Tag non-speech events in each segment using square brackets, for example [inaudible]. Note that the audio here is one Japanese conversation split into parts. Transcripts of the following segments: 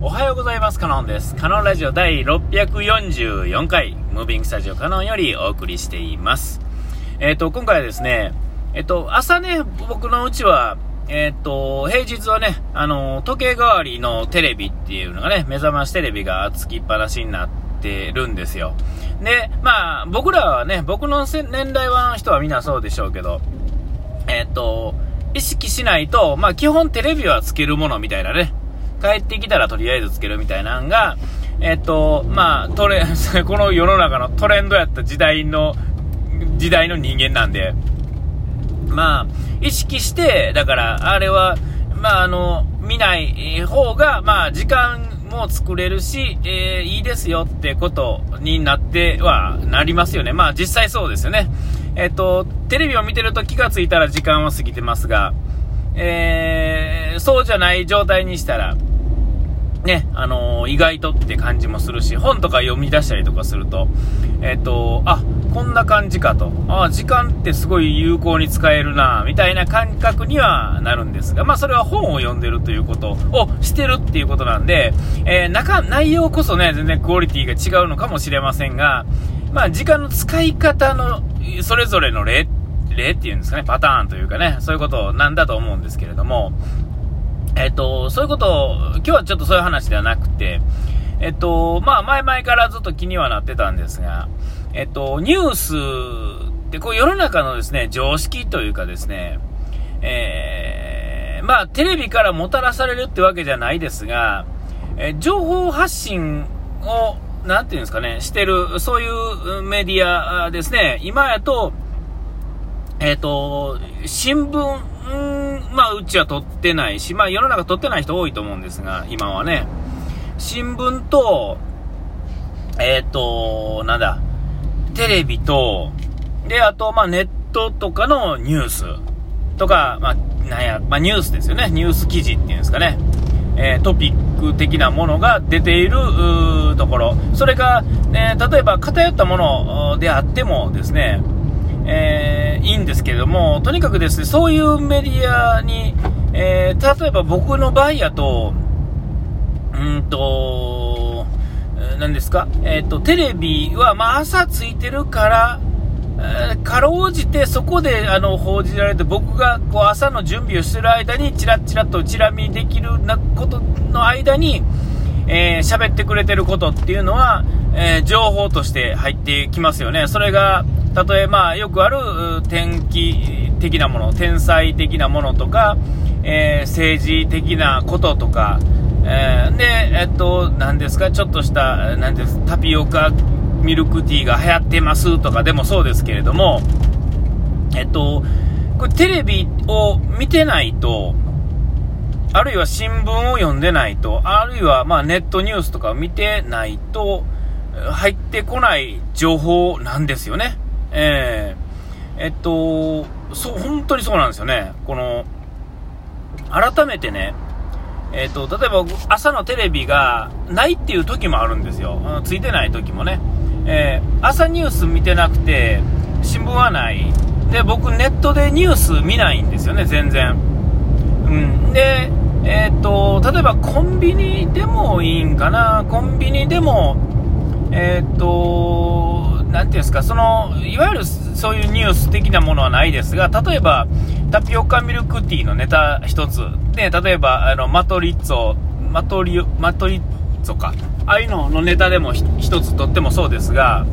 おはようございます。カノンです。カノンラジオ第644回、ムービングスタジオカノンよりお送りしています。えっ、と、今回はですね、えっ、と、朝ね、僕のうちは、えっ、と、平日はね、あの、時計代わりのテレビっていうのがね、目覚ましテレビがつきっぱなしになってるんですよ。で、まあ、僕らはね、僕の年代は人はみんなそうでしょうけど、えっ、と、意識しないと、まあ、基本テレビはつけるものみたいなね、帰ってきたらとりあえずつけるみたいなのが、えっと、まあ、トレ、[laughs] この世の中のトレンドやった時代の、時代の人間なんで、まあ、意識して、だから、あれは、まあ、あの、見ない方が、まあ、時間も作れるし、えーいいですよってことになってはなりますよね。まあ、実際そうですよね。えっと、テレビを見てると気がついたら時間は過ぎてますが、えーそうじゃない状態にしたら、ね、あのー意外とって感じもするし、本とか読み出したりとかすると、えっ、と、あ、こんな感じかと。あ、時間ってすごい有効に使えるな、みたいな感覚にはなるんですが、まあそれは本を読んでるということをしてるっていうことなんで、えー中、内容こそね、全然クオリティが違うのかもしれませんが、まあ時間の使い方の、それぞれの例、例っていうんですかね、パターンというかね、そういうことなんだと思うんですけれども、えっと、そういうことを、今日はちょっとそういう話ではなくて、えっと、まあ、前々からずっと気にはなってたんですが、えっと、ニュースって、こう、世の中のですね、常識というかですね、えー、まあ、テレビからもたらされるってわけじゃないですが、え情報発信を、なんていうんですかね、してる、そういうメディアですね、今やと、えっ、と、新聞、うんまあ、うちは撮ってないし、まあ、世の中撮ってない人多いと思うんですが、今はね。新聞と、えっ、と、なんだ、テレビと、で、あと、まあ、ネットとかのニュースとか、まあ、なんや、まあ、ニュースですよね。ニュース記事っていうんですかね。えートピック的なものが出ているところ。それが、えー例えば偏ったものであってもですね、えーいいんですけれども、とにかくですね、そういうメディアに、えー例えば僕の場合やと、うんと、何ですか、えっ、と、テレビは、まあ、朝ついてるから、かろうじてそこであの報じられて僕がこう朝の準備をしてる間にチラッチラッとチラ見できるなことの間にえー喋ってくれてることっていうのは、えー情報として入ってきますよね。それが、例えまあよくある天気的なもの、天才的なものとか、えー政治的なこととか、えーで、えっと、何ですか、ちょっとした、何です、タピオカミルクティーが流行ってますとかでもそうですけれども、えっと、これテレビを見てないと、あるいは新聞を読んでないと、あるいはまネットニュースとかを見てないと、入ってこない情報なんですよね。えーえっと、そう、本当にそうなんですよね。この、改めてね、えっと、例えば朝のテレビがないっていう時もあるんですよ。ついてない時もね。えー朝ニュース見てなくて、新聞はない。で、僕ネットでニュース見ないんですよね、全然。うん、で、えーっと、例えばコンビニでもいいんかな、コンビニでも、えーっと、なんていうんですか、その、いわゆるそういうニュース的なものはないですが、例えば、タピオカミルクティーのネタ一つ、で、例えば、あの、マトリッツォ、マトリ、マトリッツォか、ああいうののネタでもひ一つとってもそうですが、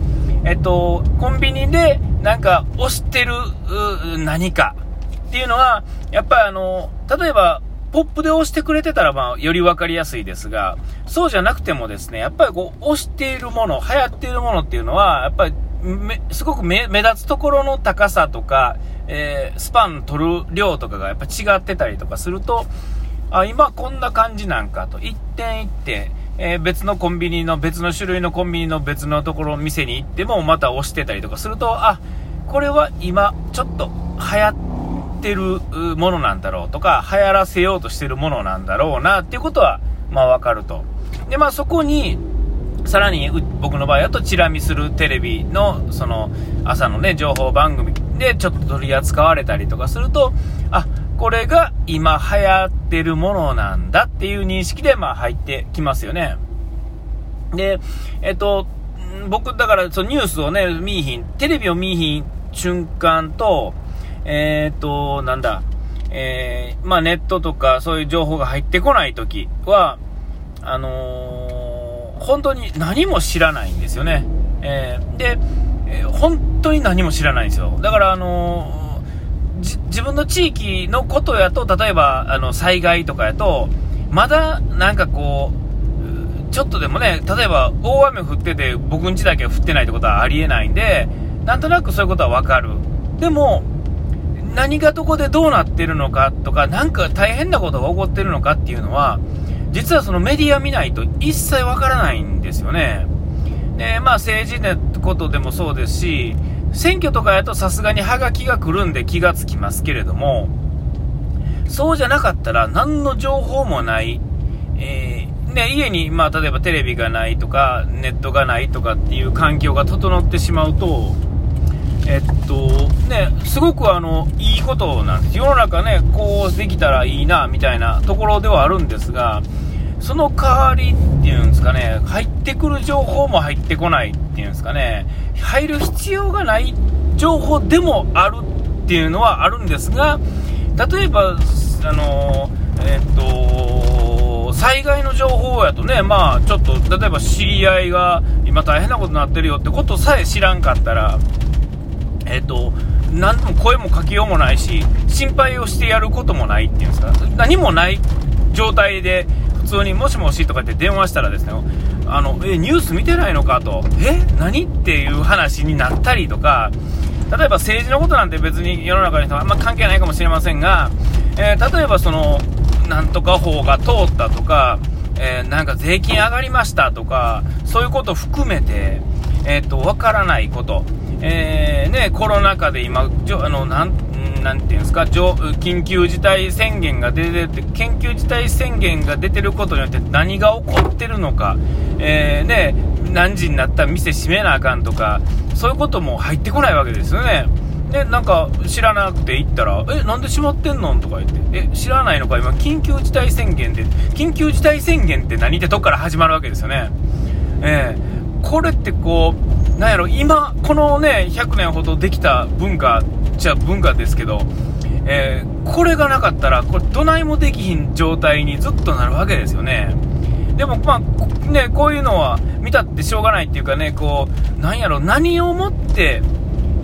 えっと、コンビニでなんか押してる何かっていうのは、やっぱりあの、例えば、ポップで押してくれてたら、まあ、より分かりやすいですが、そうじゃなくてもですね、やっぱりこう、押しているもの、流行っているものっていうのは、やっぱり、すごく目目立つところの高さとか、えースパン取る量とかがやっぱ違ってたりとかすると、あ、今こんな感じなんかと、一点一点、えー別のコンビニの、別の種類のコンビニの別のところ、店に行ってもまた押してたりとかすると、あ、これは今、ちょっと流行っててるものなんだろうとか、流行らせようとしてるものなんだろうな、っていうことは、まあわかると。で、まあそこに、さらに僕の場合だとチラ見するテレビのその朝のね情報番組でちょっと取り扱われたりとかするとあこれが今流行ってるものなんだっていう認識で、まあ入ってきますよね。で、えっと、僕、だから、そのニュースをね、見いひん、テレビを見いひん瞬間と、えー、っと、なんだ、えー、まあネットとかそういう情報が入ってこないときは、あのー、本当に何も知らないんですよね。えー、で、えー、本当に何も知らないんですよ。だから、あの自分の地域のことやと、例えば、あの、災害とかやと、まだ、なんかこう、ちょっとでもね、例えば、大雨降ってて、僕ん家だけ降ってないってことはありえないんで、なんとなくそういうことはわかる。でも、何がどこでどうなってるのかとか、なんか大変なことが起こってるのかっていうのは、実はそのメディア見ないと一切わからないんですよね。で、まあ政治のことでもそうですし、選挙とかやとさすがにハガキが来るんで気がつきますけれども、そうじゃなかったら何の情報もない、えー、ね、家に、まあ、例えばテレビがないとか、ネットがないとかっていう環境が整ってしまうと、えっと、ね、すごくあの、いいことなんです。世の中ね、こうできたらいいな、みたいなところではあるんですが、その代わりっていうんですかね、入ってくる情報も入ってこないっていうんですかね、入る必要がない情報でもあるっていうのはあるんですが、例えば、あの、えっと、災害の情報やとね、まあ、ちょっと、例えば知り合いが今大変なことになってるよってことさえ知らんかったら、えっ、ー、と、何も声もかけようもないし、心配をしてやることもないっていうんですか、何もない状態で、普通にもしもしとかって電話したらですね、あの、え、ニュース見てないのかと、え、何っていう話になったりとか、例えば政治のことなんて別に世の中の人はあんま関係ないかもしれませんが、えー、例えばその、なんとか法が通ったとか、えー、なんか税金上がりましたとか、そういうこと含めて、えっ、と、わからないこと。えー、ね、コロナ禍で今、じょあのなんなんていうんですか緊急事態宣言が出てて、緊急事態宣言が出てることによって何が起こってるのか、えー、ね、何時になったら店閉めなあかんとか、そういうことも入ってこないわけですよね。で、なんか知らなくて行ったら、え、なんで閉まってんのとか言って、え、知らないのか、今、緊急事態宣言で、緊急事態宣言って何ってとこから始まるわけですよね。えー、これってこう、なんやろ、今、このね、100年ほどできた文化じゃ文化ですけど、えー、これがなかったら、これ、どないもできひん状態にずっとなるわけですよね。でも、まあ、ね、こういうのは見たってしょうがないっていうかね、こう、なんやろ、何をもって、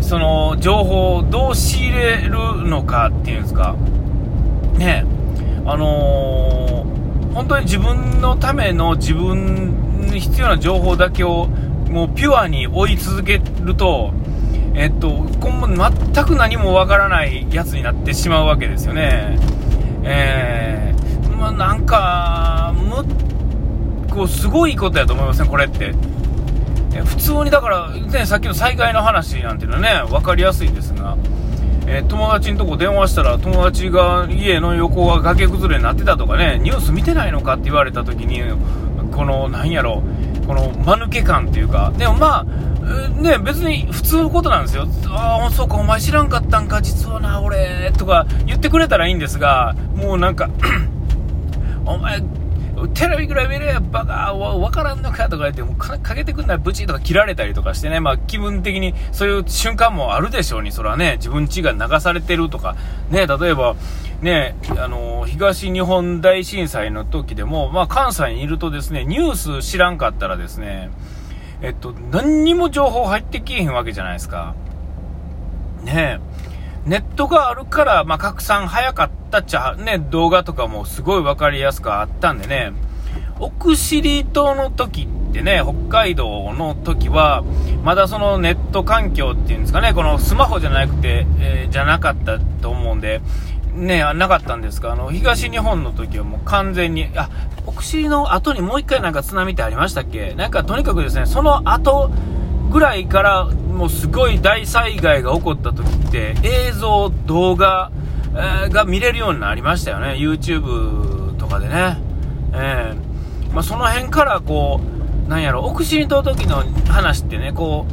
その、情報をどう仕入れるのかっていうんですか、ね、あのー、本当に自分のための自分に必要な情報だけをもうピュアに追い続けると、えっと、今後全く何もわからないやつになってしまうわけですよね。えー、まあ、なんか、むこうすごいことやと思いますね、これって。え普通にだから、ね、さっきの災害の話なんていうのはね、分かりやすいんですが、えー、友達のとこ電話したら、友達が家の横が崖崩れになってたとかね、ニュース見てないのかって言われた時に、この、なんやろ、この間抜け感っていうか、でもまあ、ね、別に普通のことなんですよ。ああ、そうか、お前知らんかったんか、実はな、俺、とか言ってくれたらいいんですが、もうなんか [clears throat] お前、テレビぐらい見れや、バカ、わからんのかとか言って、もうかけてくんない、ブチとか切られたりとかしてね、まあ気分的にそういう瞬間もあるでしょうに、それはね、自分ちが流されてるとか、ね、例えば、ね、あの、東日本大震災の時でも、まあ関西にいるとですね、ニュース知らんかったらですね、えっと、何にも情報入ってきえへんわけじゃないですか。ねネットがあるから、まあ、拡散早かったっちゃ、ね、動画とかもすごい分かりやすくあったんでね、奥尻島の時ってね、北海道の時は、まだそのネット環境っていうんですかね、このスマホじゃなくて、えー、じゃなかったと思うんで、ね、なかったんですが、あの、東日本の時はもう完全に、あ、奥尻の後にもう一回なんか津波ってありましたっけ？なんかとにかくですね、その後ぐらいからもうすごい大災害が起こった時って映像、動画、えー、が見れるようになりましたよね。YouTube とかでね。えー、まあ、その辺からこう、なんやろ、奥尻島時の話ってね、こ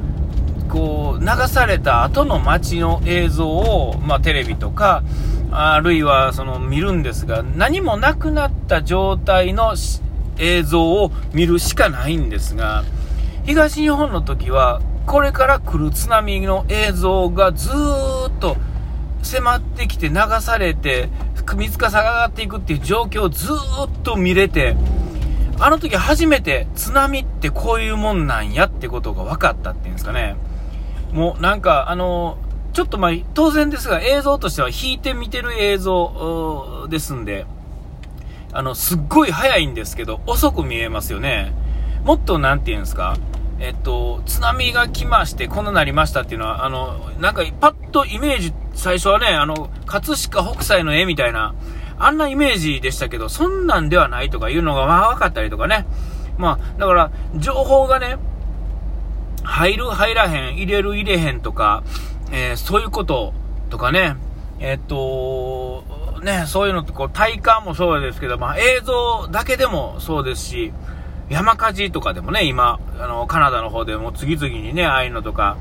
う、こう、流された後の街の映像を、まあ、テレビとか、あるいはその見るんですが、何もなくなった状態の映像を見るしかないんですが、東日本の時は、これから来る津波の映像がずーっと迫ってきて流されて、水かさが上がっていくっていう状況をずーっと見れて、あの時初めて津波ってこういうもんなんやってことが分かったっていうんですかね。もうなんかあの、ちょっとまあ当然ですが映像としては引いて見てる映像ですんで、あの、すっごい速いんですけど、遅く見えますよね。もっとなんて言うんですか、えっと、津波が来まして、こんななりましたっていうのは、あの、なんか、パッとイメージ、最初はね、あの、葛飾北斎の絵みたいな、あんなイメージでしたけど、そんなんではないとかいうのが、まあ分かったりとかね。まあ、だから、情報がね、入る、入らへん、入れる、入れへんとか、えー、そういうこととかね、えー、っと、ね、そういうのってこう体感もそうですけど、まあ、映像だけでもそうですし、山火事とかでもね、今、あの、カナダの方でも次々にね、ああいうのとか、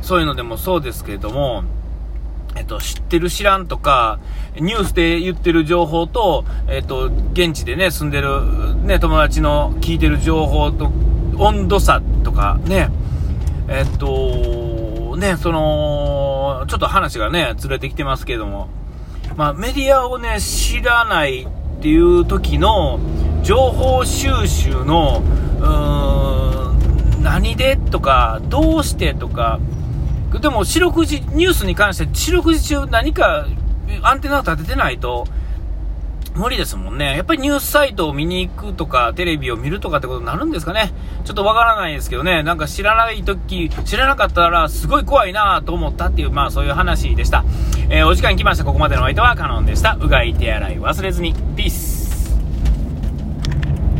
そういうのでもそうですけれども、えっと、知ってる知らんとか、ニュースで言ってる情報と、えっと、現地でね、住んでる、ね、友達の聞いてる情報と、温度差とかね、えっと、ね、その、ちょっと話がね、ずれてきてますけども、まあ、メディアをね、知らないっていう時の、情報収集の、何でとか、どうしてとか、でも四六時、ニュースに関して四六時中何かアンテナを立ててないと、無理ですもんね。やっぱりニュースサイトを見に行くとか、テレビを見るとかってことになるんですかね。ちょっとわからないですけどね。なんか知らない時、知らなかったらすごい怖いなと思ったっていう、まあそういう話でした。えー、お時間来ました。ここまでのお相手はカノンでした。うがい手洗い忘れずに。ピース。